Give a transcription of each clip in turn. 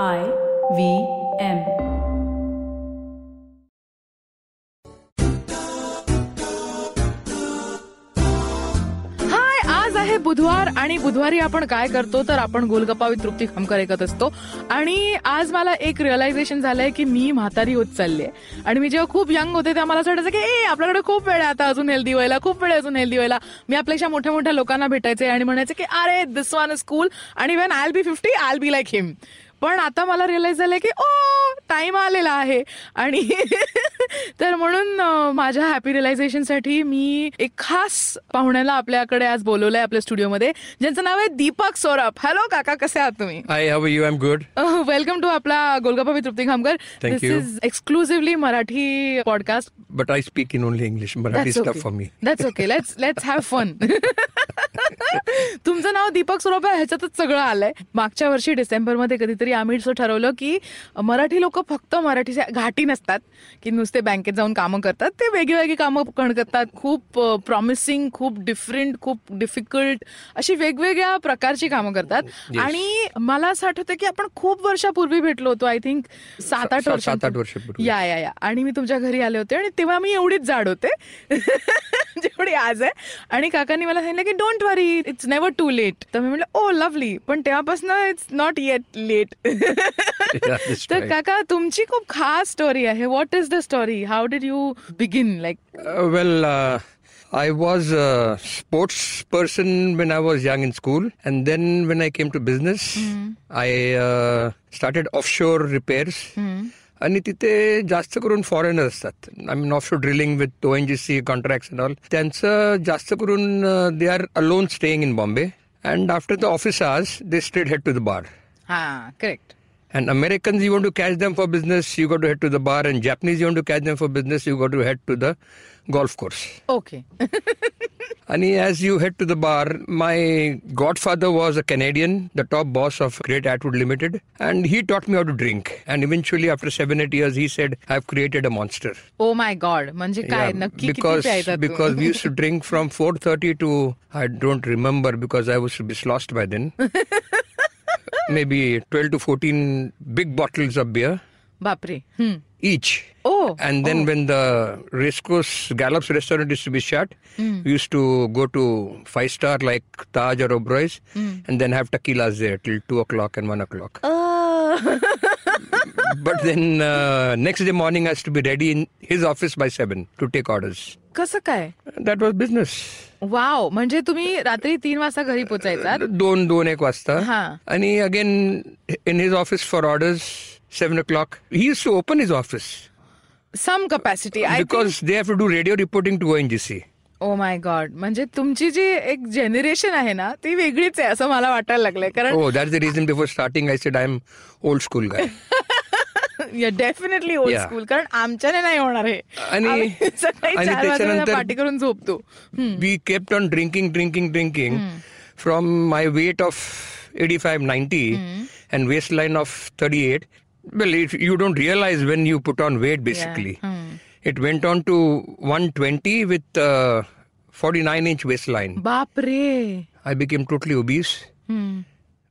आय V M. Hi आज आहे बुधवार आणि बुधवारी आपण काय करतो तर आपण गोलगप्पा विथ तृप्ती खमकर ऐकत असतो. आणि आज मला एक रिअलायझेशन झालंय की मी म्हातारी होत चालली आहे आणि मी जेव्हा खूप यंग होते तेव्हा मला असं वाटायचं की ए आपल्याकडे खूप वेळ आहे आता अजून हेल्दी व्हायला खूप वेळ अजून हेल्दी व्हायला. मी आपल्यापेक्षा मोठ्या मोठ्या लोकांना भेटायचे आणि म्हणायचे की अरे दिस वन इज कूल आणि when I be fifty I be like him पण आता मला रिअलाइज झालंय की ओ टाइम आलेला आहे आणि तर म्हणून माझ्या हॅपी रिअलायझेशनसाठी मी एक खास पाहुण्याला आपल्याकडे आज बोलवलंय आपल्या स्टुडिओमध्ये ज्यांचं नाव आहे दीपक सोरप हॅलो काका कसे आहात तुम्ही how are you? I'm good. Welcome to आपला golgappa with Trupti Khamkar this. Is exclusively Marathi podcast I speak in only English. Marathi is tough for me. That's okay let's let's have fun तुमचं नाव दीपक स्वरूप आहे ह्याच्यातच सगळं आलंय मागच्या वर्षी डिसेंबरमध्ये कधीतरी आम्ही असं ठरवलं की मराठी लोक फक्त मराठीच्या घाटी नसतात की नुसते बँकेत जाऊन कामं करतात. ते वेगळी वेगळी कामं पण करतात. खूप प्रॉमिसिंग खूप डिफरंट खूप डिफिकल्ट अशी वेगवेगळ्या प्रकारची कामं करतात. आणि मला असं आठवतं की आपण खूप वर्षापूर्वी भेटलो होतो. आय थिंक सात आठ वर्ष सात- आठ वर्षापूर्वी. या या या. आणि मी तुमच्या घरी आले होते आणि तेव्हा मी एवढीच जाड होते. जेवढी आज आहे आणि काकांनी मला सांगितलं की don't worry it's never to late तर मी म्हटलं ओ लवली पण तेव्हापासून it's not yet late Yeah, that's तर right. काका तुमची खूप खास स्टोरी आहे what is the story how did you begin like Uh, well, uh, I was a sports person when I was young in school, and then when I came to business, I uh, started offshore repairs. आणि तिथे जास्त करून foreigner असतात. I mean offshore drilling with O N G C contract and all त्यांचं जास्त करून they are alone staying in Bombay and after the office hours they straight head to the bar correct And Americans, you want to catch them for business, you got to head to the bar. And Japanese, you want to catch them for business, you got to head to the golf course. Okay. and as you head to the bar, my godfather was a Canadian, the top boss of Great Atwood Limited. And he taught me how to drink. And eventually, after seven, eight years, he said, I've created a monster. Oh my God. Manje yeah, because, because we used to drink from 4.30 to, I don't remember because I was lost by then. maybe 12 to 14 big bottles of beer. Bapre. Hmm. Each. Oh. And then oh. when the racecourse gallops restaurant used to be shut, we used to go to five star like Taj or Oberoi, hmm. and then have tequilas there till two o'clock and one o'clock. Oh. but then uh, next day morning has to be ready in his office by seven to take orders. कसं काय? That was business. वाव म्हणजे तुम्ही रात्री तीन वाजता घरी पोचायचा दोन दोन एक वाजता. हा. आणि again in his office for orders seven o'clock he is to open his office some capacity I because they have to do radio reporting to N G C oh my God म्हणजे तुमची जी एक generation आहे ना ती वेगळीच आहे असं मला वाटायला लागलंय. कारण Oh, that's the reason before starting I said I'm old school guy. Definitely old Yeah. School कारण आमच्याने नाही होणार हे आणि- आम्ही सकाळी आणि चार वाजता त्याच्यानंतर- पार्टी करून झोपतो we kept on drinking, drinking, drinking from my weight of 85, 90 and waistline of 38. Well, if you don't realize when you put on weight basically. It went on to 120 with uh, 49 inch waistline. बापरे I became totally obese.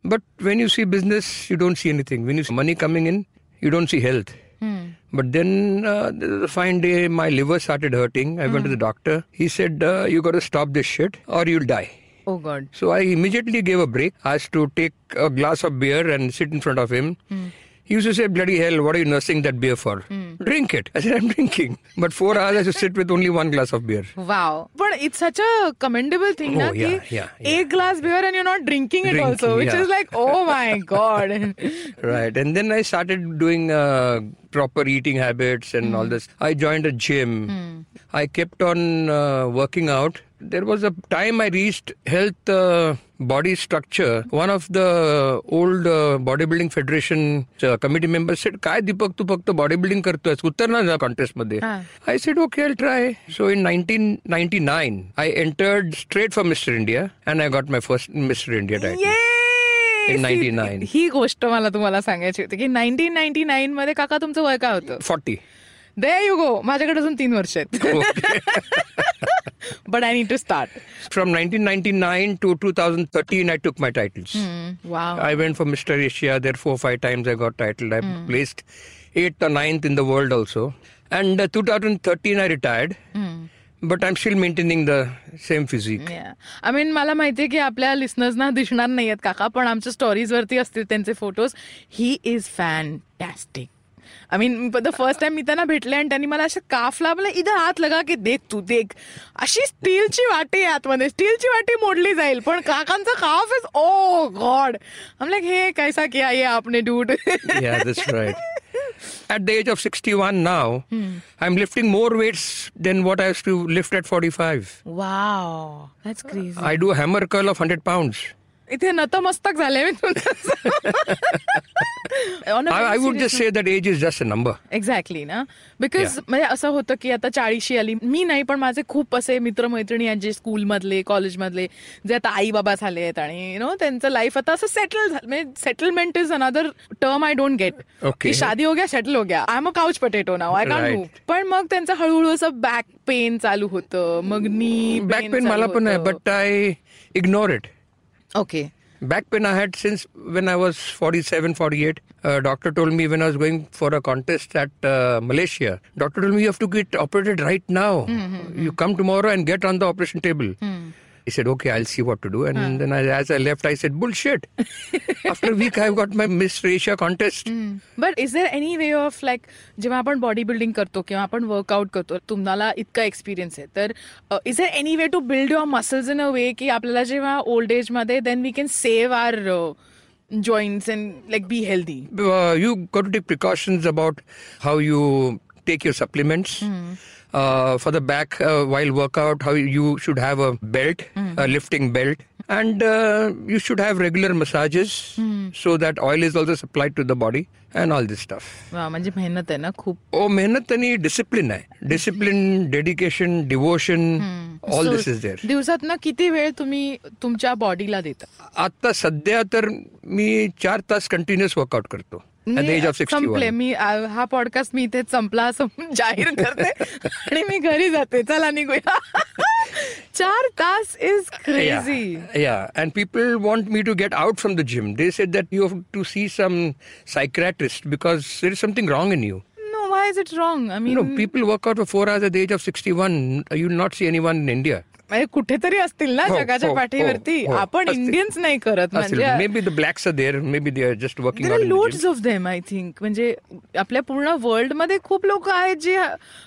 But when you see business, you don't see anything. When you see money coming in, you don't see health. Mm. But then, uh, the fine day, my liver started hurting. I mm. went to the hmm. doctor. He said, uh, You got to stop this shit or you'll die. Oh, God. So I immediately gave a break, asked to take a glass of beer and sit in front of him. Mm. He used to say, Bloody hell, what are you nursing that beer for? Hmm drink it. I said, I'm drinking. But four hours I just sit with only one glass of beer. Wow. But it's such a commendable thing, oh, na, yeah, yeah, yeah. A glass beer and you're not drinking, drinking it also, which yeah. is like, oh my God. right. And then I started doing uh, proper eating habits and mm. all hmm. this. I joined a gym. Mm. I kept on uh, working out. There was a time I reached health uh, body structure. One of the old uh, bodybuilding federation uh, committee members said, "काय दीपक तू फक्त bodybuilding करतोयस उत्तर ना contest मध्ये." हा. I said, "Okay, I'll try." So in 1999, I entered straight for Mr. India, and I got my first Mr. India title. In 99. ही गोष्ट मला तुम्हाला सांगायची होती की नाईन्टीन नाईन्टी नाईन मध्ये काका तुमचं वय काय होतं 40. दे यू गो माझ्याकडे अजून तीन वर्ष आहेत. But I need to start from nineteen ninety nine to two thousand thirteen I took my titles I went for mister Asia there four five times I got title I placed at ninth in the world also and two thousand thirteen I retired but I am still maintaining the same physique I mean मला माहितीये की आपल्या लिस्नर्सना दिसणार नाहीयेत काका पण आमच्या stories वरती असतील त्यांचे photos he is fantastic I mean the first time मी त्यांना भेटले आणि त्यांनी मला असं काफ लावलं इथं हात लगा की देख तू देख. अशी स्टीलची वाटी आतमध्ये. स्टीलची वाटी मोडली जाईल पण काकांचा calf is oh God like हे कैसा किया ये आपने dude. At the age of 61 now, I'm lifting more weights than what I used to lift at 45. Wow that's crazy I do a hammer curl of 100 pounds. इथे नतमस्तक झाले मी I, I would just say that age is just a number. Exactly ना because म्हणजे असं होतं की आता चाळीशी आली. मी नाही पण माझे खूप असे मित्रमैत्रिणी आहेत जे स्कूलमधले कॉलेजमधले जे आता आई बाबा झाले आहेत आणि यु नो त्यांचं लाईफ आता असं सेटल झालं म्हणजे settlement is another term I don't get Okay. की शादी हो गया सेटल हो गया. I am a couch potato now I can't. Move पण मग त्यांचं हळूहळू असं बॅक पेन चालू होतं. मग नी Back pain मला पण आहे, but I ignore it. Okay Back pain I had since when I was 47, 48. Uh, doctor told me when I was going for a contest at uh, Malaysia, doctor told me you have to get operated right now. You come tomorrow and get on the operation table. He said, okay, I'll see what to do. And then I, as I left, I said, bullshit. After a week, I've got my Miss Asia contest. But is there any way of like जेव्हा आपण body building करतो किंवा आपण workout करतो तुम्हाला इतका experience आहे तर is there any way to build your muscles in a way की आपल्याला जेव्हा ओल्ड एज मध्ये then we can save are joints and like be healthy uh, you got to take precautions about how you take your supplements. Uh, for the back uh, while workout, how you should have a belt, a lifting belt, and uh, you should have regular massages so that oil is also supplied to the body and all this stuff. म्हणजे मेहनत आहे ना खूप Oh, मेहनत आणि discipline आहे discipline dedication devotion all So, this is there दिवसात ना किती वेळ तुम्ही तुमच्या बॉडीला देता आता सध्या तर मी चार तास कंटिन्युअस वर्कआउट करतो at the age of sixty संपले मी आ, हा पॉडकास्ट मी इथे संपला असं जाहीर करते आणि मी घरी जाते चला निघूया चार तास is crazy Yeah, yeah. And people want me to get out from the gym. They said that you have to see some psychiatrist because there is something wrong in you. No Y is it wrong I You know, mean people work out for four hours at the age of 61. You will not see anyone in India. म्हणजे कुठेतरी असतील ना जगाच्या पाठीवरती. आपण Indians नाही करत म्हणजे maybe the there maybe there just working loads of them I think म्हणजे आपल्या पूर्ण वर्ल्डमध्ये खूप लोक आहेत जे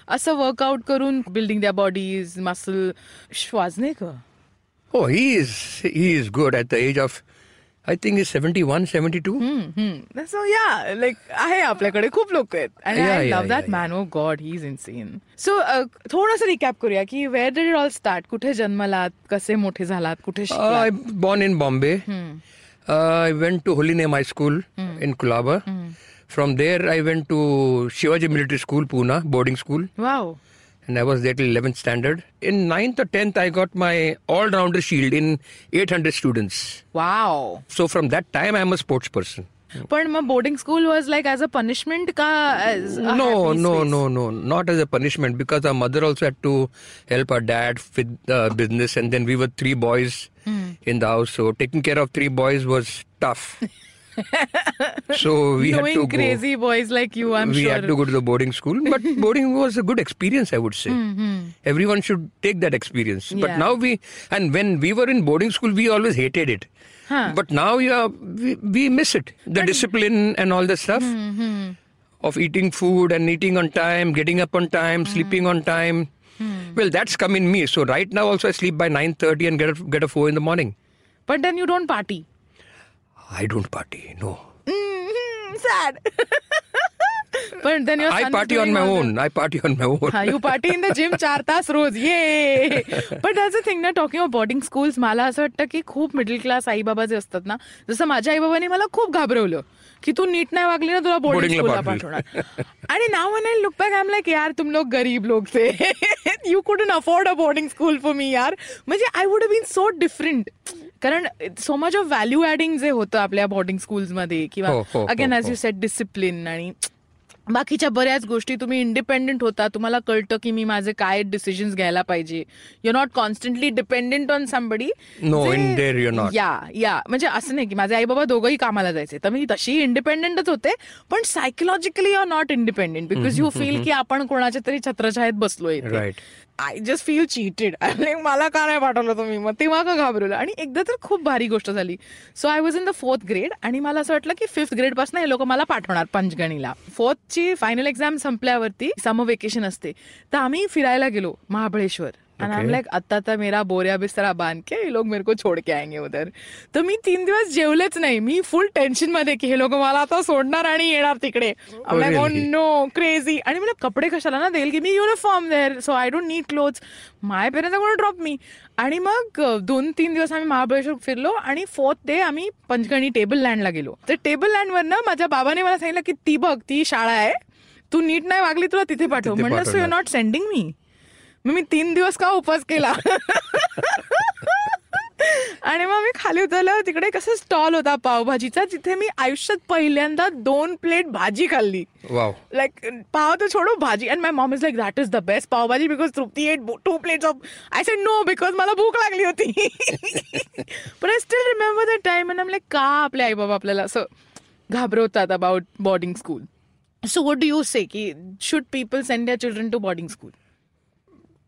असं वर्कआउट करून बिल्डिंग द्या बॉडीज मसल नाही का? हो he is he is good at the age of I think is seventy one seventy two so yeah like आहे आपल्याकडे खूप लोक आहेत I love that man oh God he is in scene so थोडंसं recap करूया की where did it all start कुठे जन्मलात कसे मोठे झालात? कुठे I born in Bombay I went to Holy Name High School in Colaba from there I went to Shivaji military school Pune boarding school wow and I was there till 11th standard. In 9th or 10th, I got my all rounder shield in 800 students. Wow. So from that time, I'm a sports person. But my boarding school was like as a punishment ka as no no no no not as a punishment because our mother also had to help our dad with the business and then we were three boys mm. in the house so taking care of three boys was tough so we had Knowing to go. crazy boys like you, I'm we sure. had to go to the boarding school, but boarding was a good experience, I would say. Hmm, hmm. Everyone should take that experience. Yeah. But now we, and when we were in boarding school, we always hated it. Huh. But now, yeah, we, we miss it. The discipline and all the stuff hmm, of eating food and eating on time, getting up on time, sleeping on time. Well, that's come in me. So right now also I sleep by 9.30 and get a, get a 4 in the morning. But then you don't party. I don't party, no. Mm, sad. but then I party on my all the- own. I party on my own. हा you party in the gym चार तास रोज ये but as a thing ना talking of boarding schools मला असं वाटतं की खूप मिडल क्लास आई बाबा जे असतात ना जसं माझ्या आई बाबांनी मला खूप घाबरवलं की तू नीट नाही वागली ना तुला बोर्डिंग स्कूलला. पाठवणार आणि नाव म्हणाल लुक बॅक आम लाईक यार तुम लोग गरीब लोग थे you couldn't afford a boarding school for me यार म्हणजे I would been so different कारण so much of value adding जे होतं आपल्या बोर्डिंग स्कूल्समध्ये हो, किंवा again as you. Set discipline आणि बाकीच्या बऱ्याच गोष्टी तुम्ही इंडिपेंडेंट होता तुम्हाला कळतं की मी माझे काय डिसिजन्स घ्यायला पाहिजे. You not constantly dependent on somebody in there you're not. या या म्हणजे असं नाही की माझे आई बाबा दोघंही कामाला जायचे. तर मी तशी इंडिपेंडेंटच होते पण psychologically you are not independent because you feel की आपण कोणाच्या तरी छत्रछायेत बसलोय. आय जस्ट फील चीटेड मला का नाही पाठवलं तुम्ही? मग तेव्हा का घाबरवलं? आणि एकदा तर खूप भारी गोष्ट झाली. So I was in the fourth grade आणि मला असं वाटलं की फिफ्थ ग्रेडपासून हे लोक मला पाठवणार पंचगणीला. फोर्थची फायनल एक्झाम संपल्यावरती समर वेकेशन असते. तर आम्ही फिरायला गेलो महाबळेश्वर. Okay. लाईक आता तर मेरा बोरिया बिस्तरा बांध के ये लोग मेरे को छोड़ के आएंगे उधर तर मी तीन दिवस जेवलेच नाही मी फुल टेन्शनमध्ये की हे लोक मला आता सोडणार आणि येणार तिकडे Oh? नो क्रेझी आणि मला कपडे कशाला ना देईल की मी uniform there so I don't need cloth my parents gonna drop me आणि मग दोन तीन दिवस आम्ही महाबळेश्वर फिरलो आणि फोर्थ डे आम्ही पंचगणी टेबल लँडला गेलो तर टेबल लँडवरनं माझ्या बाबाने मला सांगितलं की ती बघ ती शाळा आहे तू नीट नाही वागली तुला तिथे पाठव म्हणलं so you. Not sending me मग मी तीन दिवस का उपवास केला? आणि मग मी खाली उतरल्यावर तिकडे कसं स्टॉल होता पावभाजीचा जिथे मी आयुष्यात पहिल्यांदा दोन प्लेट भाजी खाल्ली. लाईक पाव तर छोडो भाजी. And my mom is like that is the best pav bhaji because Trupti ate two plates of I said no because मला भूक लागली होती. पण I still remember the time and like का आपले आई बाबा आपल्याला असं घाबरवतात about boarding school so what do you say की शुड पीपल सेंड या children to boarding school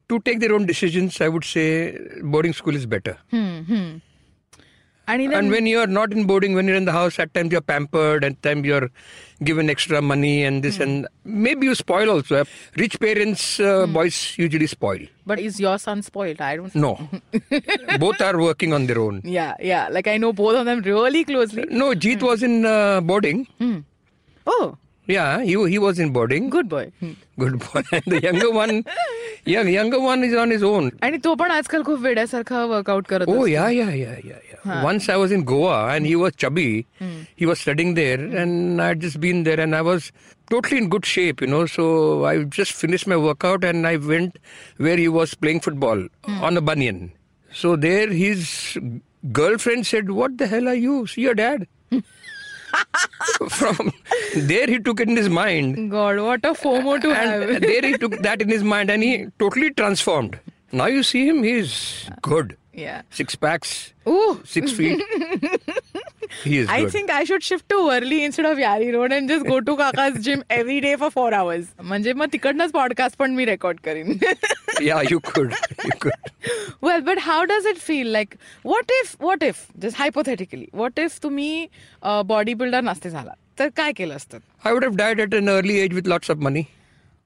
To take their own decisions, I would say boarding school is better. Hmm, hmm. आणि then And when you're not in boarding, when you're in the house, at times you're pampered, at times you're given extra money and this hmm. and maybe you spoil also. Rich parents, uh, boys usually spoil. but is your son spoiled I don't No. Both are working on their own. yeah yeah like I know both of them really closely No, Jeet was in uh, boarding. oh Yeah, he, he was in boarding. good boy Hmm. Good boy. And the younger one, young, younger one is on his own. आणि तो पण आजकाल खूप वेड्यासारखा workout करत Oh असतो. yeah, yeah, yeah, yeah, yeah. Once I was in Goa and he was chubby. He was studying there, and I had just been there, and I was totally in good shape, you know. So I just finished my workout and I went where he was playing football on a banyan. So there, his girlfriend said, "What the hell are you? See your dad." From there, he took it in his mind, God, what a FOMO to and have. there he took that in his mind, and he totally transformed. Now you see him; he's good. yeah. Six packs, Ooh, six feet. he is I good. think I should shift to Worli instead of Yari Road and just go to Kaka's gym every day for four hours. म्हणजे मग तिकडनंच podcast पण मी record करीन yeah, you could. You could. well but how does it feel like what if what if just hypothetically what if तुम्ही body builder नसते झाला तर काय केलं असतं I would have died at an early age with lots of money,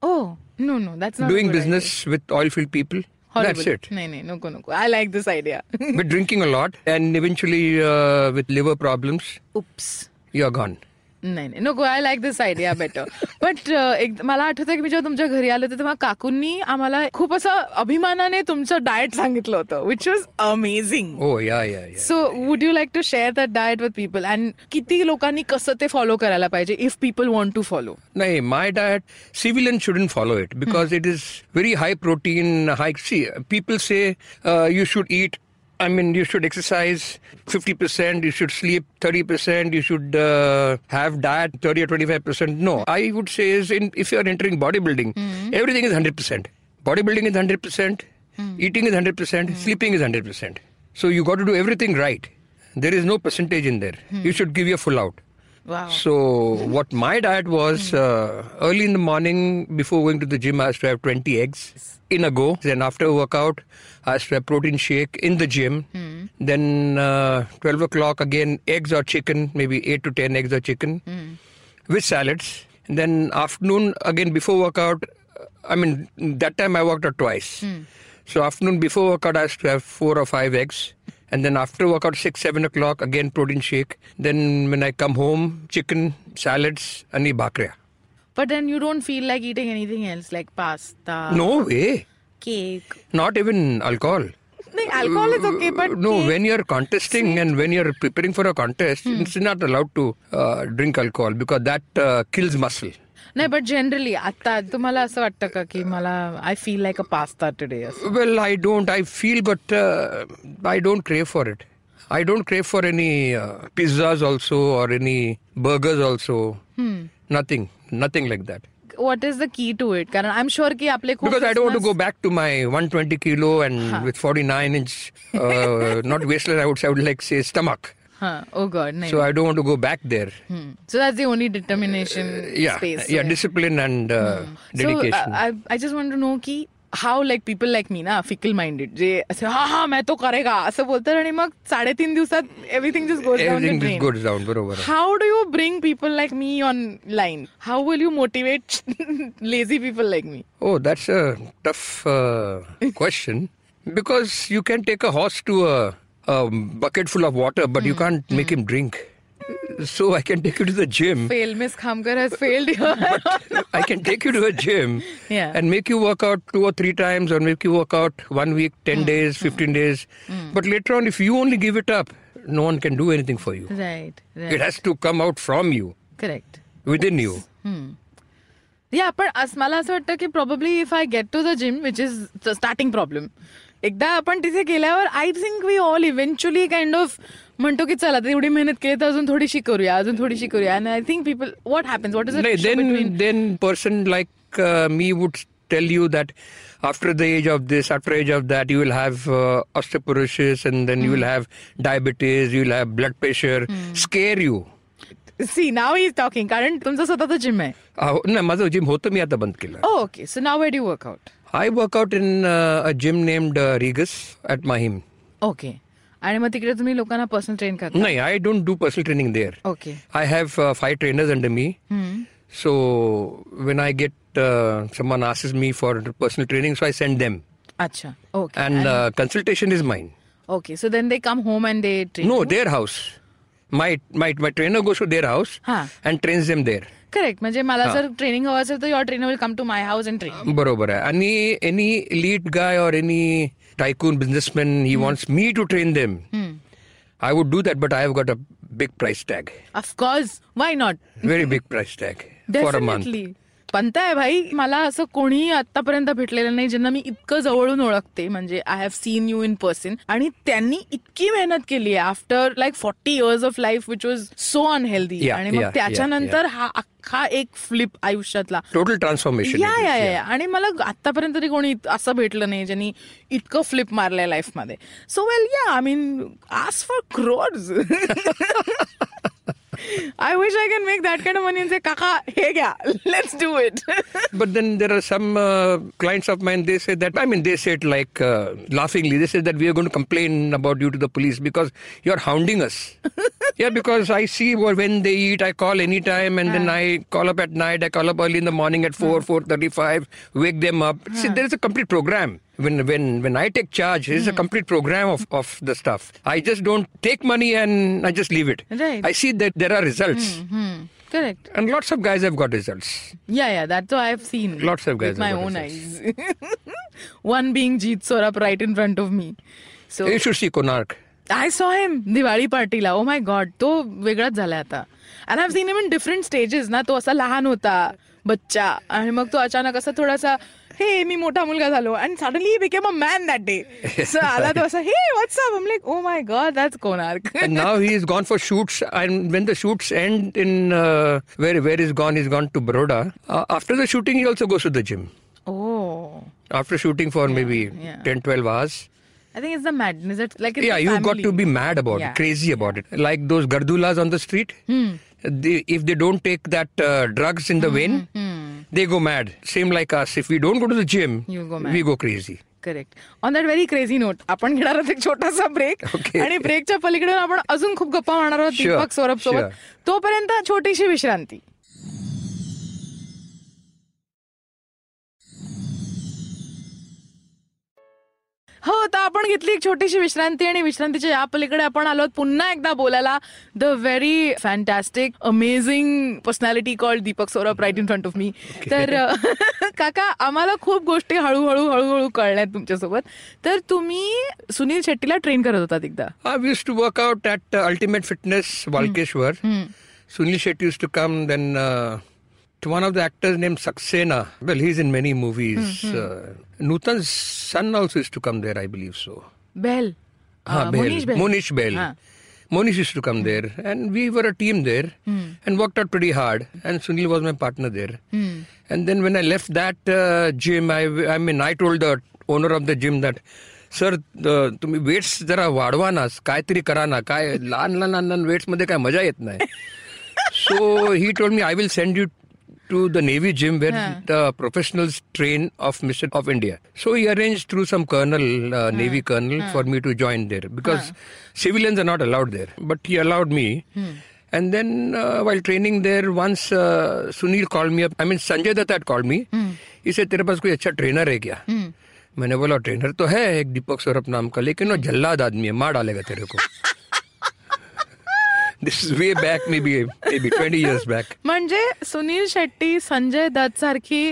oh no no that's not a doing good business with oil field people. Horrible. That's it. No, no, no, no. I like this idea. but drinking a lot and eventually uh, with liver problems. Oops. You're gone. नाही नाही नको I like this idea better but एक मला आठवतं की मी जेव्हा तुमच्या घरी आले होते तेव्हा काकूंनी आम्हाला खूप असं अभिमानाने तुमचं डाएट सांगितलं होतं which was amazing. So would you like to share that diet with people and किती लोकांनी कसं ते फॉलो करायला पाहिजे if people want to follow my diet, civilians shouldn't follow it because it is very high protein, high. See, people say uh, you should eat. I mean, you should exercise 50%, you should sleep 30%, you should uh, have diet 30 or 25%. No, I would say is in, if you are entering bodybuilding, hmm. everything is 100%. Bodybuilding is 100%, hmm. eating is 100%, hmm. sleeping is 100%. So you got to do everything right. There is no percentage in there. You should give your full out. Wow. So what my diet was uh, early in the morning before going to the gym, I used to have 20 eggs in a go. Then after workout, To have protein shake in the gym. Hmm. Then uh, 12 o'clock again, eggs or chicken, maybe 8 to 10 eggs or chicken hmm. with salads. And then afternoon again before workout, I mean that time I worked out twice. Hmm. So afternoon before workout, I used to have four or five eggs. And then after workout, six, seven o'clock, again protein shake. Then when I come home, chicken, salads, ani bakria. But then you don't feel like eating anything else like pasta, No way cake. Not even alcohol. No, alcohol is okay, but no, cake- when you're contesting and when you're preparing for a contest, it's not allowed to uh, drink alcohol because that uh, kills muscle. नाही but generally आता तुम्हाला असं वाटतं का की मला I feel like a pasta today असं Well, I don't. I feel, but uh, I don't crave for it. I don't crave for any uh, pizzas also or any burgers also. Nothing. what is the key to it? Karan, I'm sure ki Because I don't want to go back to my 120 kilo and huh. with 49 inch, uh, not waistline, I would say, I would like say stomach. Huh. Oh God! So I don't want to go back there. Hmm. So that's the only determination. Uh, yeah, space, yeah, discipline and uh, hmm. Uh, dedication. So I, I just want to know, ki how like people like me ना fickle minded जे असे हा हा मैं तो करेगा असं बोलतात आणि मग साडेतीन दिवसात everything just goes down Everything just goes down, बरोबर आहे. How do you bring people like me on line? How will you motivate lazy people like me? Oh, that's a tough uh, question because you can take a horse to a, a bucket full of water, but you Hmm. can't make him drink. So I can take you to the gym. Fail, Miss Khamkar has failed here. I can take you to a gym Yeah. and make you work out two or three times, or make you work out one week, Hmm. 10 days, 15 days. But later on, if you only give it up, no one can do anything for you. right, It right. has to come out from you, Correct. within you. या पण अस- मला असं वाटतं की probably if I get to the gym which is the starting problem एकदा आपण तिथे गेल्यावर I think we all eventually kind of म्हणतो की चला आता एवढी मेहनत केली तर अजून थोडीशी करूया अजून थोडीशी करूया आणि I think people what happens what is No, then then person like uh, me would tell you that after the age of this after age of that you will have uh, osteoporosis and then you will have diabetes you will have blood pressure scare you C now is talking कारण तुमचं स्वतःचं gym आहे uh, नाही माझं gym होतं मी आता बंद केलं okay so now Wade you workout I work out in a gym named रिगस at Mahim okay आणि मग तिकडे तुम्ही लोकांना पर्सनल ट्रेन करता नाही I don't do personal training there okay I have uh, five trainers under me. So when I get uh, someone asks me for personal training, so I send them, अच्छा okay and uh, consultation is mine. Okay so then they come home and they train No, their house. My my my trainer goes to their house Huh. and trains them there. Correct म्हणजे मला जर training हवं असेल तर your trainer will come to my house and train बरोबर आहे आणि any elite guy or any tycoon businessman. He mm. wants me to train them. Mm. I would do that, but I have got a big price tag. Of course. Why not? Very big price tag Definitely. for a month. पंताय भाई मला असं कोणीही आतापर्यंत भेटलेलं नाही ज्यांना मी इतकं जवळून ओळखते. म्हणजे I have seen you in person आणि त्यांनी इतकी मेहनत केली आहे after like forty years of life which was so unhealthy आणि मग त्याच्यानंतर हा अख्खा एक फ्लिप आयुष्यातला. Total transformation. या या. या आणि मला आतापर्यंत तरी कोणी असं भेटलं नाही ज्यांनी इतकं फ्लिप मारलंय लाईफमध्ये. So well yeah I mean as for crores I wish I can make that kind of money and say, Kaka, hey, yeah, let's do it. but then there are some uh, clients of mine, they say that, I mean, they say it like uh, laughingly, they say that we are going to complain about you to the police because you're hounding us. yeah, because I see when they eat, I call anytime and yeah. then I call up at night, I call up early in the morning at 4, 4.35, wake them up. See, there's a complete program When, when, when I take charge, there is a complete program of, of the stuff. I just don't take money and I just leave it. Right. I see that there are results. Correct And lots of guys have got results. या या that I have scene Lots of guys my have got own results. Eyes one Bing Jeet सोरप right in front of me so You should see Konark. I saw him Diwali पार्टीला oh my god तो वेगळाच झालाय आता and have seen him in different stages ना तो असा लहान होता बच्चा आणि मग तो अचानक असा थोडासा hey, me mota mulga thalo. And suddenly he became a man that day. so Alad was like, hey, what's up? I'm like, oh my god, that's Konark. and now he's gone for shoots. And when the shoots end in uh, where where he's gone, he's gone to Baroda. Uh, after the shooting, he also goes to the gym. Oh. After shooting for maybe 10, 12 hours. I think it's the madness. It's like yeah, you've got to be mad about it, crazy about it. Like those gardulas on the street. Hmm. They, if they don't take that uh, drugs in the hmm, vein. Hmm. hmm. They go mad. Same like us. If we don't go to the gym, You go mad. we go crazy. Correct on that very crazy note आपण घेणार आहोत एक छोटासा break. आणि ब्रेकच्या पलीकडे आपण अजून खूप गप्पा मारणार आहोत दीपक सौरभ सोबत. तोपर्यंत छोटीशी विश्रांती हो तर आपण घेतली एक छोटीशी विश्रांती आणि विश्रांतीच्या या पलीकडे आपण आलो पुन्हा एकदा बोलायला. The very fantastic amazing personality called Deepak Saurabh right in front of me तर काका आम्हाला खूप गोष्टी हळूहळू हळूहळू कळल्यात तुमच्यासोबत. तर तुम्ही सुनील शेट्टीला ट्रेन करत होतात एकदा. I used to work out at uh, Ultimate Fitness, Valkeshwar. Sunil Shetty used one of the actors named Saxena. Well, he's in many movies. Mm-hmm. Uh, Nutan's son also used to come there, I believe so. Bahl. Ah, uh, Bahl. Mohnish Bahl. Mohnish Bahl. Ah. Mohnish used to come hmm. there, and we were a team there mm. and worked out pretty hard. And Sunil was my partner there. Mm. And then when I left that uh, gym, I, I mean, I told the owner of the gym that sir तुम्ही weights जरा वाढवा ना काहीतरी करा ना काय लहान लहान लहान लहान वेट्समध्ये काय मजा येत नाही so he told me I will send you to the Navy gym where yeah. the professionals train of Mission of India. So he arranged through some colonel, uh, Navy colonel, for me to join there because civilians are not allowed there. But he allowed me. And then uh, while training there, once uh, Sunil called me up. I mean Sanjay Dutt had called me. Hmm. He said, "तेरे पास कोई अच्छा trainer है क्या?" मैंने बोला trainer तो है एक दीपक सौरभ नाम का लेकिन वो जल्लाद आदमी है मार डालेगा तेरे को this is way back maybe maybe twenty years back म्हणजे सुनील शेट्टी संजय दत्त सारखी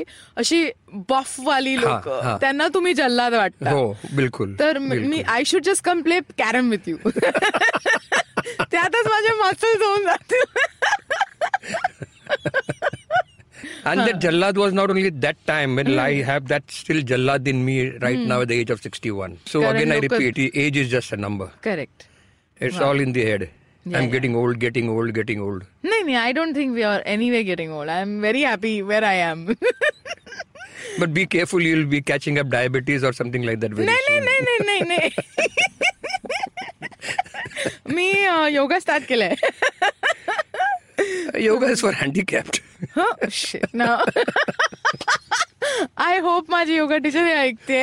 अशी बफ वाली लोक हा, हा. त्यांना तुम्ही जल्लाद वाटता हो बिलकुल तर म- I should just come play carrom with you त्यातच माझे मसल होऊन जातील And that Jallad was not only that time when I have that still Jallad in me right now at the age of 61. So Karan again, I repeat, age is just a number. Correct It's all in the head. Yeah, I'm yeah. getting old, getting old, getting old. नाही नाही I don't think we are any way getting old I am very happy where I am But be careful, you'll be catching up diabetes or something like that very नाही soon. नाही नाही नाही नाही नाही मी yoga start केलंय Yoga is for handicapped. ना I hope माझी yoga teacher हे ऐकते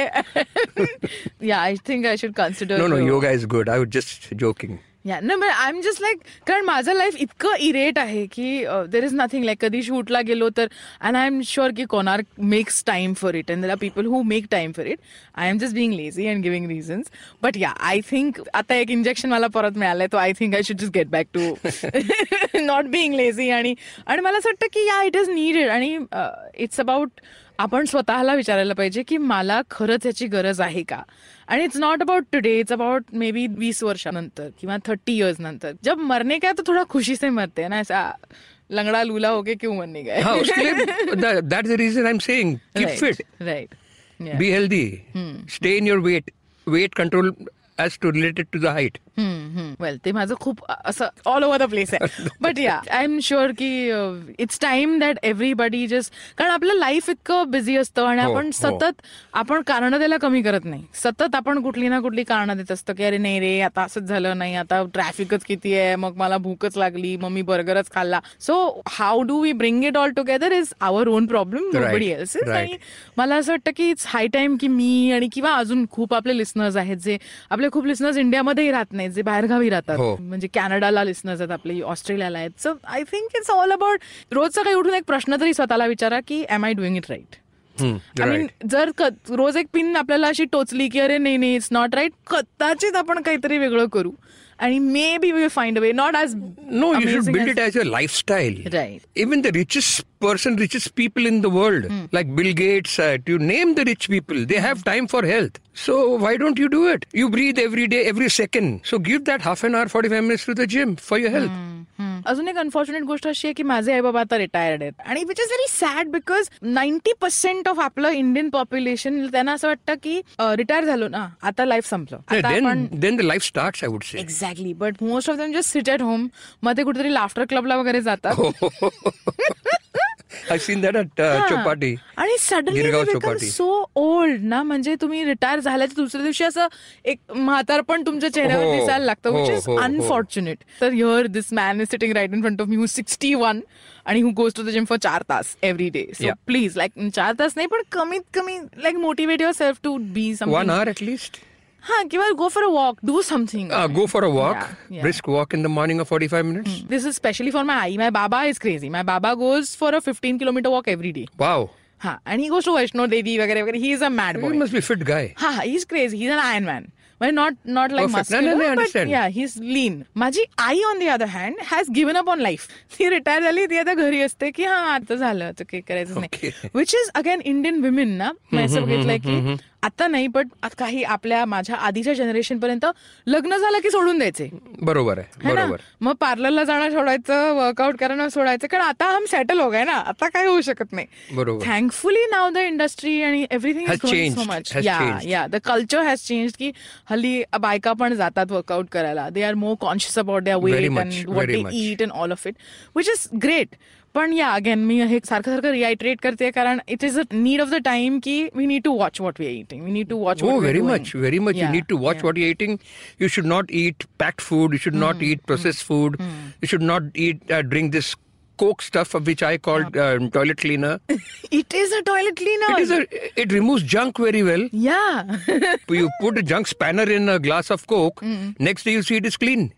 या I think I should consider No, no, yoga is good. I was just joking. Yeah ना but I am just like कारण माझं लाईफ इतकं इरेट आहे की देर इज नथिंग लाईक कधी शूटला गेलो तर अँड आय एम शुअर की कोणार makes time for it and there are people who make time for it I am just being lazy and giving reasons but yeah I think आता एक injection मला परत मिळालंय तो I think I should just get back to not being lazy आणि आणि मला असं वाटतं की yeah it is needed and it's about आपण स्वतःला विचारायला पाहिजे की मला खरंच याची गरज आहे का? आणि it's not about today it's about maybe वीस वर्षानंतर किंवा थर्टी इयर्स नंतर. जब मरने का है तो थोड़ा खुशी से मरते हैं ना ऐसा लंगड़ा लूला होके क्यों मरने गए that- that's the reason I'm saying keep fit, right be healthy, stay in your weight. Weight control as to related to the height. Well ते माझं खूप असं ऑल ओव्हर द प्लेस आहे but yeah I am sure की it's time that everybody just कारण आपलं life इतकं busy असतं आणि हो, आपण हो. सतत आपण कारण द्यायला कमी करत नाही सतत आपण कुठली ना कुठली कारण देत असतो की अरे नाही रे आता असंच झालं नाही आता ट्रॅफिकच किती आहे मग मला भूकच लागली मग मी बर्गरच खाल्ला so how do we bring it all together is our own problem else. आणि मला असं वाटतं की इट्स हाय टाइम की मी आणि किंवा अजून खूप आपले लिस्नर्स आहेत जे आपले खूप लिस्नर्स इंडियामध्येही राहत नाहीत जे बाहेरगावी राहतात. हो. म्हणजे कॅनडाला लिस्नर्स आहेत आपले ऑस्ट्रेलियाला आहेत. So I think it's all about रोज सकाळी उठून एक प्रश्न तरी स्वतःला विचारा की am I doing it right I mean. जर रोज एक पिन आपल्याला अशी टोचली की अरे नाही नाही इट्स नॉट राईट कदाचित आपण काहीतरी वेगळं करू. and maybe we'll find a way. Not as no, you should build as it as your lifestyle. Right. Even the richest person, richest people in the world, mm. like Bill Gates, uh, you name the rich people, they have time for health. So why don't you do it? You breathe every day, every second. So give that half an hour, forty-five minutes to the gym for your health. Mm. अजून एक unfortunate गोष्ट अशी आहे की माझे आई बाबा आता retired आहेत. आणि which is very sad because ninety percent of आपलं इंडियन पॉप्युलेशन त्यांना असं वाटतं की रिटायर झालो ना आता लाईफ संपलं. Starts, I would say. Exactly but most of them just sit at होममध्ये कुठेतरी लाफ्टर क्लबला वगैरे जातात. I've seen that at uh, हा. Chopati. आणि सडनली चौपाटी. सो ओल्ड ना म्हणजे तुम्ही रिटायर झाल्याच्या दुसऱ्या दिवशी असं एक म्हातारपण तुमच्या चेहऱ्यावर हो. दिसायला लागतं विच हो, इज हो, हो. अनफॉर्च्युनेट तर here this man is sitting right in front of you sixty one आणि who goes to the gym for चार तास every day so. Please like चार तास नाही पण कमीत कमी like motivate yourself to be One something hour at least. हा किंवा गो for a walk do something Uh, go for a walk, Yeah, yeah. brisk walk in the morning of 45 minutes. This is specially for my I my Baba is crazy my Baba goes for a fifteen kilometre walk every day Wow. हा आणि ही गोष्ट वैष्णो देवी वगैरे वगैरे he is a mad You boy must be a fit guy. हा हा is crazy he is an ion man म्हणजे not not like Perfect. No, no, no, I muscular understand. या he is लीन माझी आई on the other hand has given up on life ती retire झाली ती आता घरी असते की हा आता झालं आता काही करायचं नाही Okay. Which is again Indian women ना मी असं बघितलंय की आता नाही पण आता काही आपल्या माझ्या आधीच्या जनरेशन पर्यंत लग्न झालं की सोडून द्यायचे. बरोबर आहे बरोबर. मग पार्लरला जाणं सोडायचं वर्कआउट करणं सोडायचं कारण आता हम सेटल हो गए ना आता काही होऊ शकत नाही. बरोबर. थँकफुली नाव द इंडस्ट्री आणि everything Has so changed, much yeah. Yeah the culture has change की हल्ली बायका पण जातात वर्कआउट करायला. They are more conscious about their weight and what they. Eat and all of it which is great पण yeah again मी हे सारखं सारखं reiterate करते कारण it is a need of the time की we need to watch what we eating we need to watch Oh, very much, very much. You need to watch what you're eating. You should not eat packed food. You should not Hmm. eat processed food. You should not eat, uh, drink this Coke stuff, of which I called uh, toilet cleaner. It is a toilet cleaner It is a, it removes junk very well. या you put a junk spanner in a glass of Coke. Hmm. Next day you see it is clean.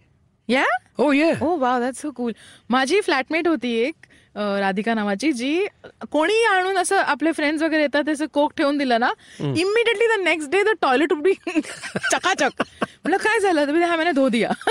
या Oh yeah. ओ वा that's so cool माझी फ्लॅटमेट होती एक अ, राधिका नावाची जी कोणी आणून असं आपले फ्रेंड्स वगैरे येतात त्याचं कोक ठेवून दिलं ना immediately the next day the toilet उडी चकाचक. म्हटलं काय झालं? तर हा मैंने धो दिया.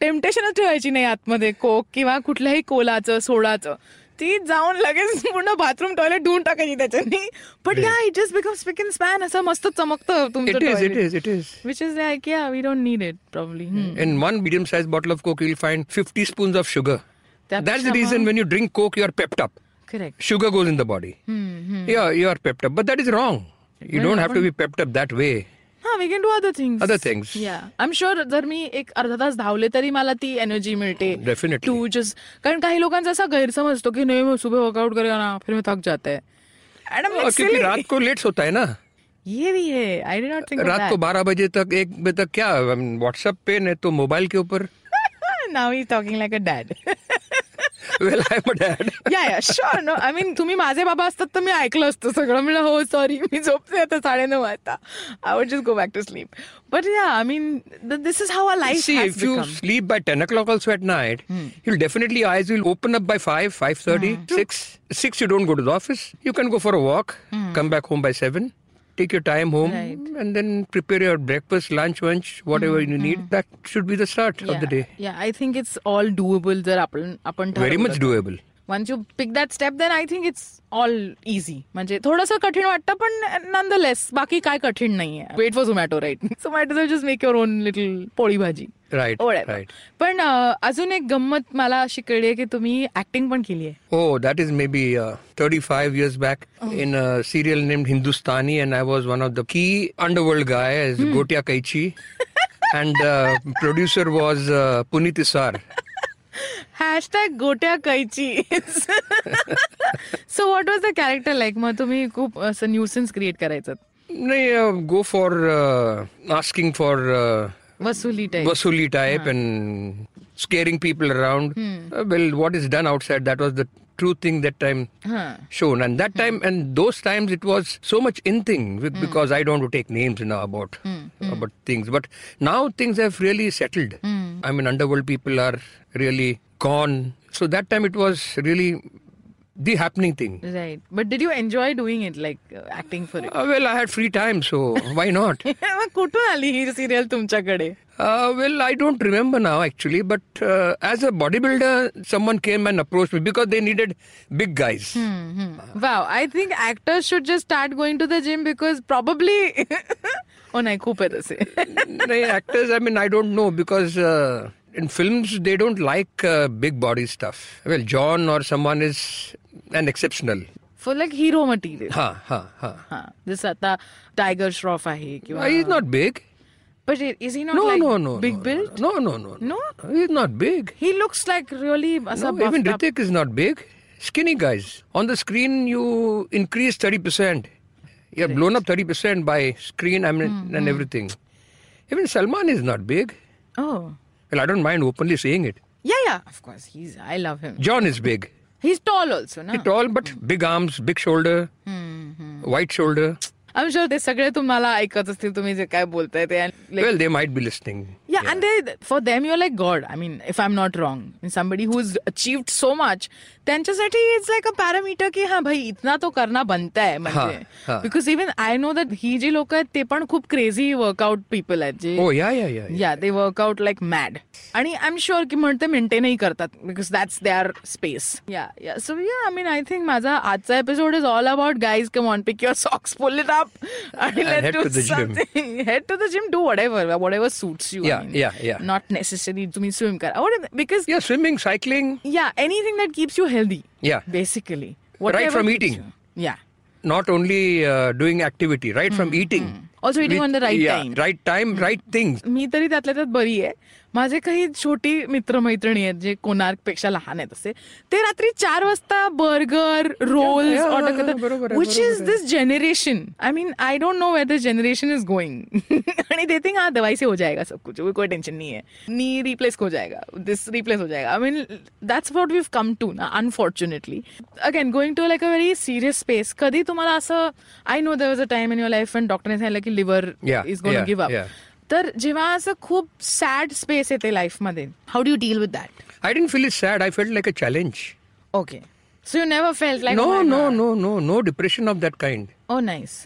टेम्पटेशनच ठेवायची नाही आतमध्ये कोक किंवा कुठल्याही कोलाचं सोडाचं. ती जाऊन लगेच पूर्ण बाथरूम टॉयलेट धुवून टाकायची त्याच्यानी. But yeah it just become spick and span असं मस्त चमकतं तुमचं It is, it toilet. is, it is. Which is like, yeah, we don't need it probably. Hmm. In one medium sized bottle of Coke, you'll find 50 spoons of sugar. That's the uh-huh. reason when you drink Coke, you are pepped up. Correct. Sugar goes in the body. Hmm, hmm. Yeah, you are pepped up. But that is wrong. You well, don't have to be pepped up that way. हा we can do other things Other things. Yeah I am sure जर मी एक अर्धा तास धावले तरी मला ती energy मिळते Definitely. To just कारण काही लोकांचा असा गैरसमज असतो की नाही सुबह वर्कआउट करेगा ना फिर मैं थक जाता क्योंकि. रात को लेट सोता है ना ये भी है आई डिड नॉट थिंक रात को 12 बजे तक एक बजे तक क्या व्हाट्सएप पे नहीं तो मोबाइल के ऊपर now is talking like a dad well I am dad या yeah sure no I mean तुम्ही माझे बाबा असतात तर मी ऐकलं असतं सगळं म्हणलं हो सॉरी मी झोपते आता साडेनऊ वाजता I would just go back to sleep but yeah I mean this is how a life See, if you sleep by 10 o'clock also at night, you'll definitely, your eyes will open up by 5, 5.30, 6. 6, you don't go to the office. You can go for a walk, come back home by 7. Take your time home Right. and then prepare your breakfast, lunch, lunch, whatever you need. That should be the start of the day. या I think it's all doable जर आपण आपण Very much doable. Once you pick that step then I think it's all easy म्हणजे थोडंसं कठीण वाटतं पण नंद less बाकी काय कठीण नाहीये wait for Zomato right so mat just make your own little पोळी भाजी Right right पण अजून एक गंमत मला अशी कळली आहे की तुम्ही ऍक्टिंग पण केली आहे. हो that is maybe thirty five years back in serial name Hindustani and I was one of the key underworld guy Gotya Kaichi and producer was Puneet Issar hashtag Gotya Kaichi so what was the character like मग तुम्ही खूप असं nuisance create करायचं. नाही go for asking for Vasuli type. Vasuli type and scaring people around. Hmm. Uh, well, what is done outside, that was the true thing that time huh. shown. And that time, hmm. and those times, it was so much in thing with, hmm. because I don't want to take names now about, hmm. Hmm. about things. But now things have really settled. Hmm. I mean, underworld people are really gone. So that time it was really the happening thing. Right but did you enjoy doing it like acting for Uh, well, I had free time, so why not? मग कुठून आली ही serial तुमच्याकडे Uh, well, I don't remember now actually, but uh, as a bodybuilder, someone came and approached me because they needed big guys. Wow I think actors should just start going to the gym because probably ओ नाही खूप आहेत असे Nay, actors, I mean, I don't know because uh, in films they don't like uh, big body stuff. Well, John or someone is and exceptional for like hero material. Ha ha ha. हा जसं आता tiger Shroff आहे किंवा He's not big, But is he not no, like no, no, big no, built? No, no, no, no. He's not big. He looks like really uh, no, even Hrithik is not big. Skinny guys. On the screen, you increase 30%. You're Correct. blown up 30% by screen I mean, mm, and hmm. everything. Even Salman is not big. Oh. Well, I don't mind openly saying it. Yeah, yeah. Of course, he's. I love him. John is big. He's tall also, ना tall but big arms big shoulder white shoulder I am sure ते सगळे तुम्हाला ऐकत असतील तुम्ही जे काय बोलताय ते well they might be listening yeah Yeah, and they for them you're like God. I mean, if I'm not wrong, somebody who's achieved so much, त्यांच्यासाठी इट्स लाईक अ पॅरामीटर की हा भाई इतना तो बनताय म्हणजे हा. Because even I know that ही जी लोक आहेत ते पण खूप क्रेझी वर्कआउट पीपल आहेत जे Oh yeah, yeah, yeah. yeah. या दे वर्कआउट लाईक मॅड आणि आय एम शुअर की म्हणते मेंटेनही करतात because that's there space yeah yeah so yeah I mean I think माझा आजचा episode is all about guys come on pick your socks pull it up आणि And head to the gym. Head to the gym do whatever whatever suits you Yeah, yeah, yeah. Not necessary तुम्ही swim करा because Yeah, swimming, cycling, या anything that keeps you healthy Yeah. Basically Right from eating. या not only uh, doing activity, right from eating. Also eating on the right yeah, time. Right time, right things. मी तरी त्यातल्या त्यात बरी आहे माझे काही छोटी मित्रमैत्रिणी आहेत जे कोणार्क पेक्षा लहान आहेत असे. ते रात्री चार वाजता बर्गर रोल्स ऑर्डर करतात. Which is this generation I mean I don't know where this generation is going आणि दे थिंक हाँ दवाई से हो जाएगा सब कुछ कोई टेंशन नहीं है. नी रिप्लेस हो जाएगा दिस रिप्लेस हो जाएगा. I mean that's what we've come to ना unfortunately again going to like a very serious space कधी तुम्हाला असं I know there was a time in your life पण डॉक्टरने सांगितलं की liver is yeah, give up. तर जेव्हा असं खूप सॅड स्पेस येते लाईफमध्ये how do deal with that I didn't feel it sad I felt like a challenge okay so you never felt like no no no no no depression of that kind oh nice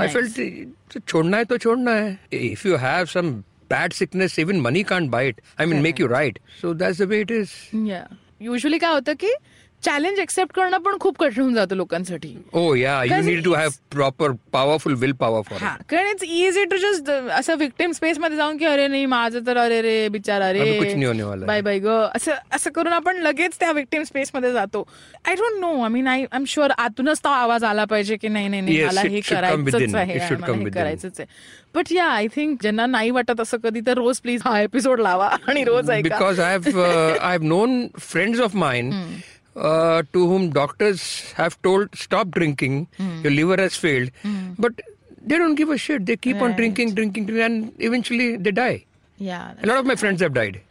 I felt छोड़ना है तो छोड़ना है. If you have some bad sickness even money can't buy it I mean make you right so that's the way it is yeah usually क्या होता कि challenge accept करणं पण खूप कठीण होऊन जातं लोकांसाठी. Oh yeah, you Because need to it's- have proper, powerful willpower for हा it. कारण इट्स इझी टू जस्ट असं विक्टिम स्पेस मध्ये जाऊन की अरे नाही माझं तर अरे रे बिचारा अभी कुछ नहीं होने रे वाला है. बाय बाय ग असं असं करून आपण लगेच त्या विक्टिम स्पेस मध्ये जातो. I don't know I mean I am sure आतूनच तो आवाज आला पाहिजे की नाही नाही मला हे करायचंच. आहे. हे. करायचंच आहे. बट या आय थिंक ज्यांना नाही वाटत असं कधी तर रोज प्लीज हा एपिसोड लावा आणि रोज I've uh, I've known friends of mine uh, to whom doctors have told stop drinking, your liver has failed, but they don't give a shit. They keep on Right. drinking, drinking, drinking, and eventually they die. या A lot of my friends have died.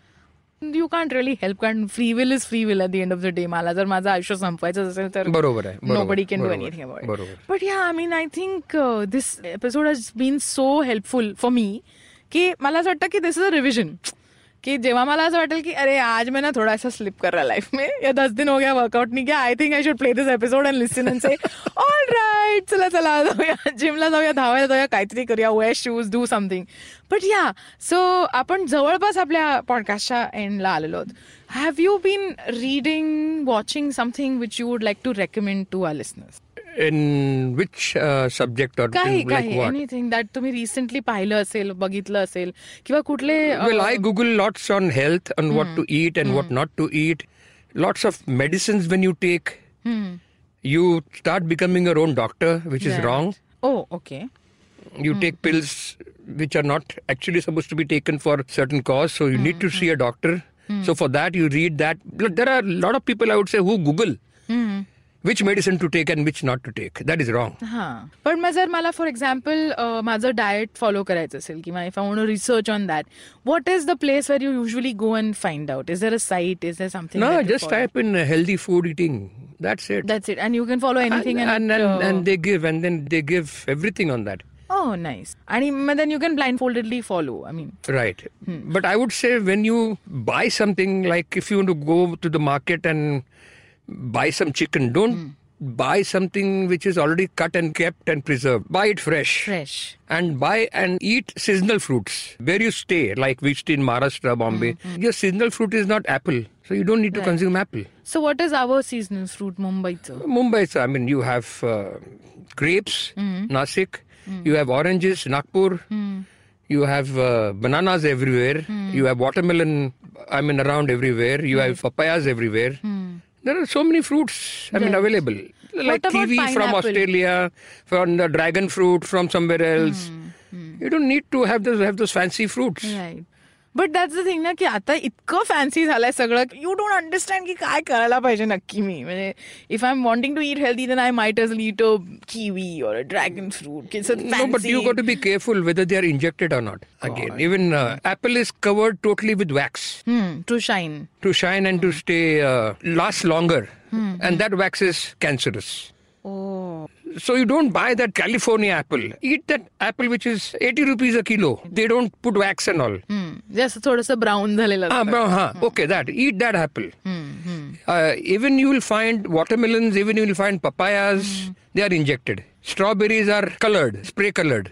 You can't really help कारण free will is free will at the end of the day मला जर माझं आयुष्य संपवायचं असेल तर बरोबर आहे, बरोबर, नो बडी कॅन डू बरोबर, एनिथिंग अबाउट बरोबर. But yeah I mean I think this episode has been so helpful for me की मला असं वाटतं की दिस इज अ रिव्हिजन की जेव्हा मला असं वाटेल की अरे आज मैं ना थोड़ा सा स्लिप कर रहा लाइफ में. या दस दिन हो गया वर्कआउट नहीं किया. I think I should play this episode and listen and say all right चला चला जाऊया जिमला जाऊया धावायला जाऊया काहीतरी करूया wear shoes do something but yeah so आपण जवळपास आपल्या पॉडकास्टच्या एंडला आलेलो आहोत. Have you been reading watching something which you would like to recommend to our listeners In which uh, subject or काही in, like काही what? एनिथिंग दॅट तुम्ही रिसेंटली पाहिलं असेल बघितलं असेल किंवा कुठले अ, Well, I Google lots on health, on what to eat and what not to eat. Lots of medicines when you take. You start becoming your own doctor, which is Right. wrong. O okay You take pills which are not actually supposed to be taken for certain cause, so you need to see a doctor. So for that, you read that. Look, There are a lot of people I would say who Google which medicine to take and which not to take. That is wrong. हा पण मग जर मला for example माझं diet follow करायचं असेल किंवा if I want research on that what is the place where you usually go and find out is there a site is there something No, just type in uh, healthy food eating. That's it. That's it and you can follow anything and, and, and, and they give and then they give everything on that. Oh, nice. आणि मग then you can blindfoldedly follow. I mean, Right. But I would say when you buy something, like if you want to go to the market and buy some chicken, don't hmm. buy something which is already cut and kept and preserved. Buy it fresh. fresh. And buy and eat seasonal fruits where you stay, like we stay in Maharashtra, Bombay. Hmm, hmm. Your seasonal fruit is not apple, so you don't need to consume apple. So what is our seasonal fruit, Mumbaiचं? Mumbai, so, I mean, you have uh, grapes, Nasik. You have oranges, Nagpur. You have uh, bananas everywhere. You have watermelon, I mean, around everywhere. You have papayas everywhere there are so many fruits. I yes. mean, available like kiwi pineapple? from Australia, from the dragon fruit from somewhere else. Mm, mm. You don't need to have those have those fancy fruits. Right. But that's the thing ना की आता इतकं fancy झालंय सगळं you don't understand की काय करायला पाहिजे नक्की मी म्हणजे if I am wanting to eat healthy then I might as eat a kiwi or a dragon fruit No, but you got to be careful whether they are injected or not. Again, even uh, apple is covered totally with wax. To shine to shine and to stay uh, last longer and that so you don't buy that california apple eat that apple which is 80 rupees a kilo they don't put wax and all जे असं थोडस brown झालेलं Ah, असतं. bro, huh. Okay, that. Eat that apple. Hmm, hmm. Uh, even you will find watermelons, even you will find papayas, they are injected. Strawberries are colored, spray colored.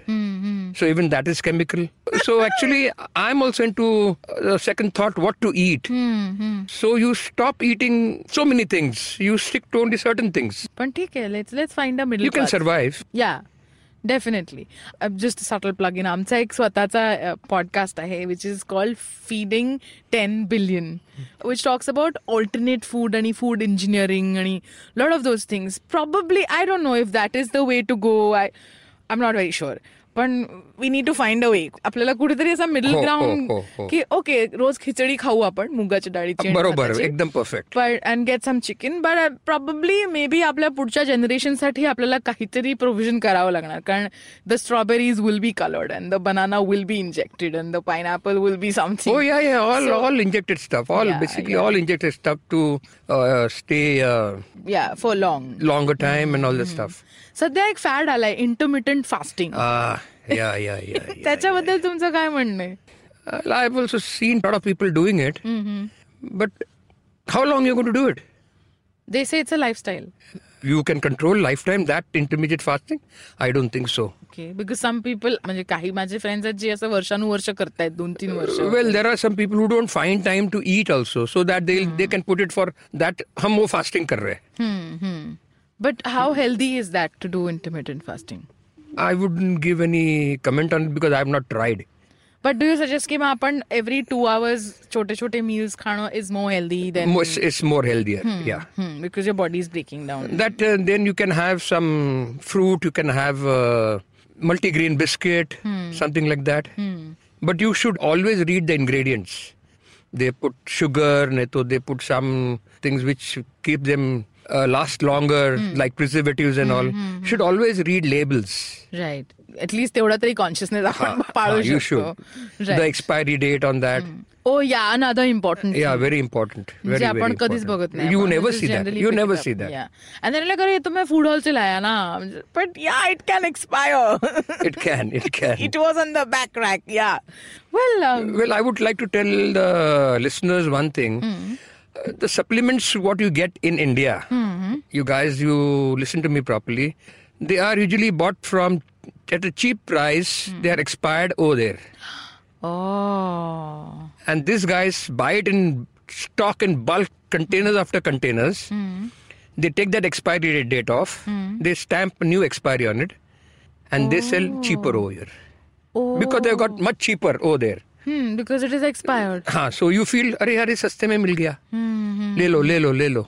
Hmm, hmm. So even that is chemical. So actually, I'm also into uh, second thought what to eat. Hmm, hmm. So you stop eating so many things. You stick to only certain things. पण ठीक आहे let's let's find a middle You can survive. या definitely just subtle plug in आमचा एक स्वतःचा podcast आहे which is called feeding ten billion which talks about alternate food आणि food engineering आणि lot of those things probably I don't know if that is the way to go I I am not very sure पण we need to find a way आपल्याला कुठेतरी असा middle हो, हो, ground हो, हो. की ओके रोज खिचडी खाऊ आपण मुगाच्या डाळीची बरोबर. एकदम perfect but and get some chicken but probably maybe आपल्या पुढच्या जनरेशनसाठी आपल्याला काहीतरी प्रोव्हिजन करावं लागणार कारण the strawberries will be coloured and the banana will be injected and the pineapple will be something Oh yeah, yeah, all all injected stuff, all Yeah, basically yeah. all injected stuff to uh, stay uh, yeah for long longer time and all that stuff. सध्या एक fad आलाय intermittent fasting या yeah या त्याच्याबद्दल तुमचं काय म्हणणं आहे? I also seen lot of people doing it but how long you go to do it they say it's a lifestyle you can control lifetime that intermediate fasting I don't think so okay because some people म्हणजे काही माझे friends आहेत जे असं वर्षानुवर्ष करतायत दोन तीन वर्ष. Well there are some people who don't find time to eat also so that they they can put it for that हम वो फास्टिंग कर रहे but how healthy is that to do intermediate fasting I wouldn't give any comment on it because I have not tried. But do you suggest की मग आपण every two hours छोटे छोटे meals खाणं is more healthy then Mo- It's, it's more healthier. Yeah. Because your body is breaking down That uh, then you can have some fruit. You can have uh, multigrain biscuit, something like that. But you should always read the ingredients. They put sugar, neto, they put some things which keep them uh, last longer, like preservatives and all. Should always read labels. Right at least तेवढा तरी consciousness आपण पाळू Ah, you शकतो should. The expiry date on that. O yeah another important Yeah, very important. Very, म्हणजे very आपण कधीच important. बघत नाही You आपण never just see that. generally You pick never it up. see that. Yeah. And then like, अरे ये तो मैं फूड हॉल से लाया ना but yeah it can expire It can. It can. It was on the back rack या well Well, I would like to tell the listeners one thing. Uh, the supplements, what you get in India, you guys, you listen to me properly. They are usually bought from at a cheap price. They are expired over there, Oh. and these guys buy it in stock in bulk, containers after containers. They take that expiry date off. They stamp a new expiry on it, and they sell cheaper over here Oh. because they got much cheaper over there. Hmm, because it is expired. हाँ so you feel अरे यार ये सस्ते में मिल गया ले लो ले लो ले लो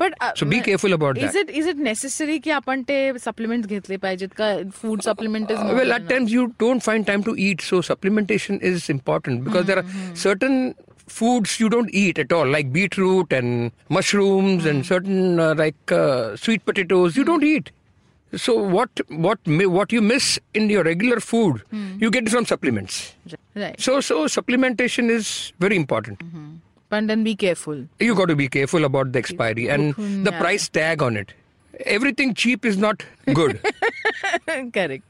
But uh, So be careful about is that. it is it necessary की आपण ते सप्लिमेंट घेतले पाहिजेत का food supplement is Uh, well at times you don't find time to eat so supplementation is important because there are certain foods you don't eat at all like beetroot and mushrooms and certain uh, like uh, sweet potatoes you don't eat so what what mi- what you miss in your regular food you get it from supplements right so so supplementation is very important पण then be careful you got to be careful about the expiry and the Yeah. price tag on it everything cheap is not good correct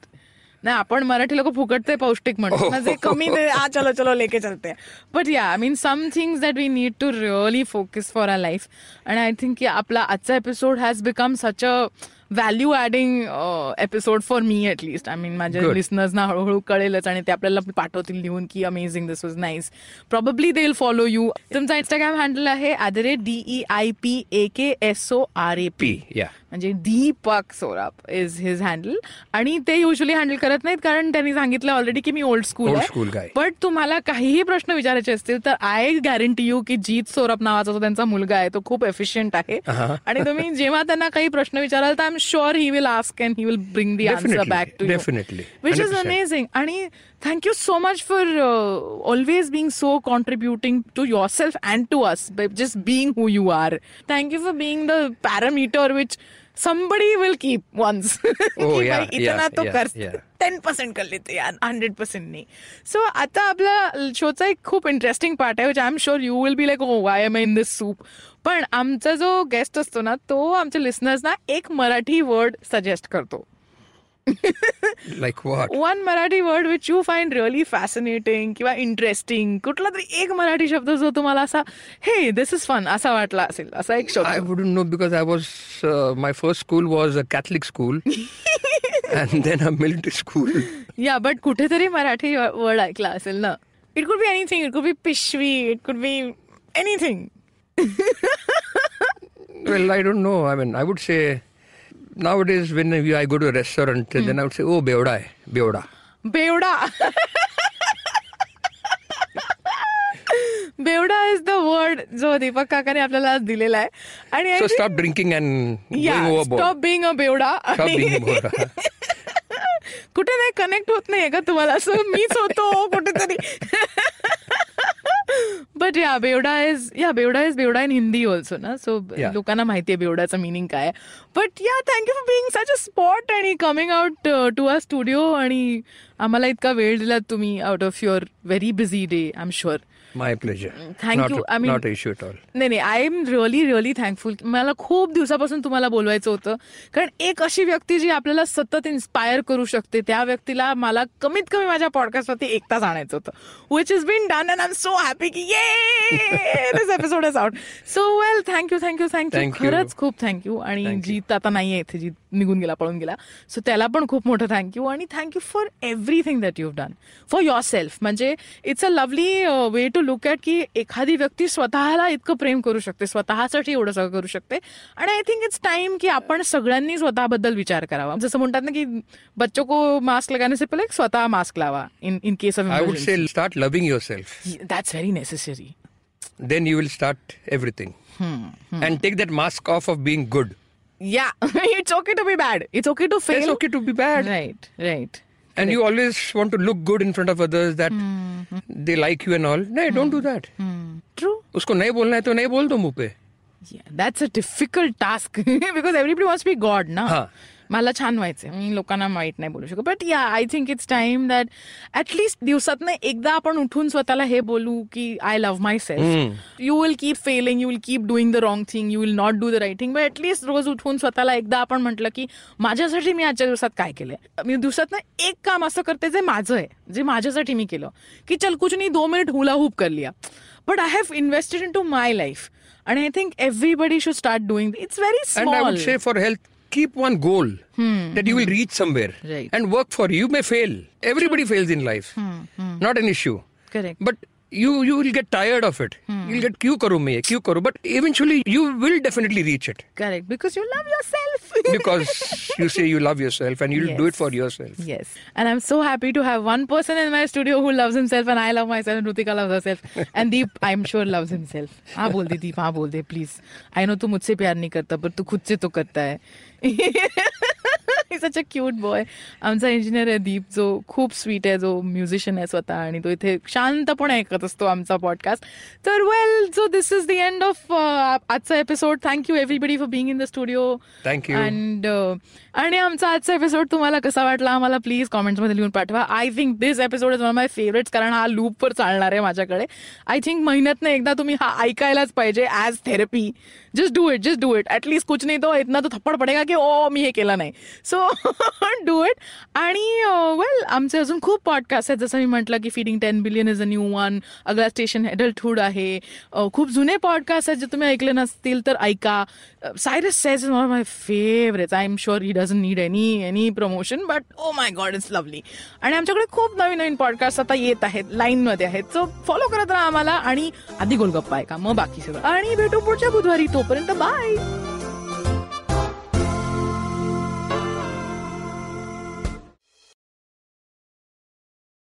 नाही आपण मराठी लोक फुकट ते पौष्टिक म्हणतो ना, जे कमी ते आ चलो चलो लेके चलते but yeah I mean some things that we need to really focus for our life आणि आय थिंक की आपला आजचा episode has become such a value adding episode for me at least I mean माझ्या. लिस्नर्सना हळूहळू कळेलच आणि ते आपल्याला पाठवतील लिहून की amazing this was nice probably they will follow you तुमचा इंस्टाग्राम हँडल आहे at the rate D E I P A K S O R A yeah. म्हणजे Deepak Sorap is his handle आणि ते युजली हँडल करत नाहीत कारण त्यांनी सांगितलं ऑलरेडी की मी ओल्ड स्कूल आहे. बट तुम्हाला काहीही प्रश्न विचारायचे असतील तर आय गॅरंटी यू की जीत सोराप नावाचा जो त्यांचा मुलगा आहे तो खूप एफिशियंट आहे. आणि तुम्ही जेव्हा त्यांना काही प्रश्न विचाराल तर I am sure he will ask and he will bring the answer back to definitely. Which is 100%. Amazing आणि thank you so much for always being so contributing to your self and to us just being who you are thank you for being the parameter which somebody will keep once. Oh, yeah, इतना yeah, तो कर. Ten percent कर लेते यार hundred percent नाही सो आता आपला शोचा एक खूप इंटरेस्टिंग पार्ट आहे which I am sure you will be like O Y M in this soup पण आमचा जो गेस्ट असतो ना तो आमच्या लिस्नर्सना एक मराठी वर्ड सजेस्ट करतो Like what? One Marathi word which you find really fascinating किंवा इंटरेस्टिंग कुठला तरी एक मराठी शब्द जो तुम्हाला असा हे दिस इज फन असा वाटला असेल असा एक I शब्द wouldn't know because I was uh, my first school was a Catholic school, and then a military school. या बट कुठेतरी मराठी वर्ड ऐकला असेल ना it could be anything it could be पिशवी it could be anything Well, I don't know. I mean, I would say now it is when you I go to restaurant now say oh बेवडा आहे बेवडा बेवडा बेवडा is the word जो दीपक काकाने आपल्याला आज दिलेला आहे. आणि stop drinking and stop being a बेवडा कुठे नाही कनेक्ट होत नाहीये का तुम्हाला? असं मीच होतो कुठेतरी. बट या बेवडा is yeah बेवडा is बेवडा in Hindi also ना? सो. लोकांना माहितीये बेवडाचं मिनिंग काय but yeah thank you for being such a spot आणि coming out to a studio आणि आम्हाला इतका वेळ दिलात तुम्ही out of your very busy day I am sure My pleasure. Thank not you. A, I mean- not an issue at all. नाही नाही I am really really thankful मला खूप दिवसापासून तुम्हाला बोलवायचं होतं कारण एक अशी व्यक्ती जी आपल्याला सतत इन्स्पायर करू शकते त्या व्यक्तीला मला कमीत कमी माझ्या पॉडकास्टवरती एक तास आणायचं होतं which is been done and I am so happy की ये this episode is out so well thank you thank you thank you Thank you. खरंच खूप थँक्यू आणि. जीत आता नाहीये इथे जीत निघून गेला पळून गेला. सो त्याला पण खूप मोठं थँक्यू आणि thank you for everything that you done for your self म्हणजे it's a lovely way to look at की एखादी व्यक्ती स्वतःला इतकं प्रेम करू शकते स्वतःसाठी एवढं सगळं करू शकते. आणि आय थिंक इट्स टाइम की आपण सगळ्यांनी स्वतःबद्दल विचार करावा. जसं म्हणतात ना की बच्चों को मास्क लगाने से पहिले स्वतः mask lava in in case of say start loving yourself. That's very necessary Then you will start everything. Hmm, And take that mask off of being good. या it's okay to be bad it's okay to It's fail okay to be bad. Right right And you always want to look good in front of others that Hmm, they like you and all. No, don't do that. True उसको नहीं बोलना है तो नहीं बोल दो मुंह पे Yeah, that's a difficult task because everybody wants to be God ना हा. मला छान व्हायचंय. मी लोकांना वाईट नाही बोलू शकत. But yeah I think it's time that at least दिवसात एकदा आपण उठून स्वतःला हे बोलू की I love my self you will keep failing you will keep doing the wrong thing you will not do the right thing but at least रोज उठून स्वतःला एकदा आपण म्हटलं की माझ्यासाठी मी आजच्या दिवसात काय केलंय? मी दिवसात एक काम असं करते जे माझं आहे जे माझ्यासाठी मी केलं. की चल कुछ नाही दो मिनिट हुला हुप कर लिया. But I have invested in to my life आणि I think everybody should start doing it's very small for health, keep one goal hmm. that you will reach somewhere right. and work for. You may fail. Everybody fails in life. Hmm. Hmm. Not an issue. Correct. But you you will get tired of it. You'll get क्यों करूँ मैं ये क्यों करूँ but eventually you will definitely reach it Correct, because you love yourself. because you say you love yourself and you'll do it Yes. for yourself. yes, and I'm so happy to have one person in my studio who loves himself, and I love myself, and Rutika loves herself, and Deep, I'm sure loves himself. हाँ बोल दे दीप हाँ बोल दे please I know तू मुझसे प्यार नहीं करता पर तू खुद से तो करता है सच अ क्यूट बॉय आमचा इंजिनियर आहे दीप जो खूप स्वीट आहे जो म्युझिशियन आहे स्वतः आणि तो इथे शांतपणे ऐकत असतो आमचा पॉडकास्ट तर well so this is the end of आजचा episode thank you everybody for being in the studio you. अँड आणि आमचा आजचा एपिसोड तुम्हाला कसा वाटला? आम्हाला प्लीज कॉमेंट्समध्ये लिहून पाठवा. I think this episode is one my favourites कारण हा लूपवर चालणार आहे माझ्याकडे. आय थिंक महिन्यातनं एकदा तुम्ही हा ऐकायलाच पाहिजे as therapy just do it just do it at least कुछ नाही तो इतना तो थप्पड पडेगा की ओ मी हे केलं नाही. सो डू इट आणि वेल आमचे अजून खूप पॉडकास्ट आहेत. जसं मी म्हटलं की feeding ten billion is a new one अगला स्टेशन एडल्टहूड आहे. खूप जुने पॉडकास्ट आहेत जे तुम्ही ऐकले नसतील तर ऐका. Cyrus says is one my favourite I am sure he doesn't need any any promotion but oh my god it's lovely आणि आमच्याकडे खूप नवीन नवीन पॉडकास्ट आता येत आहेत लाईनमध्ये आहेत. सो फॉलो करत राहा आम्हाला. आणि आधी गोलगप्पा ऐका. मग बाकी सगळं. आणि भेटू पुढच्या बुधवारी. तो open in the bye.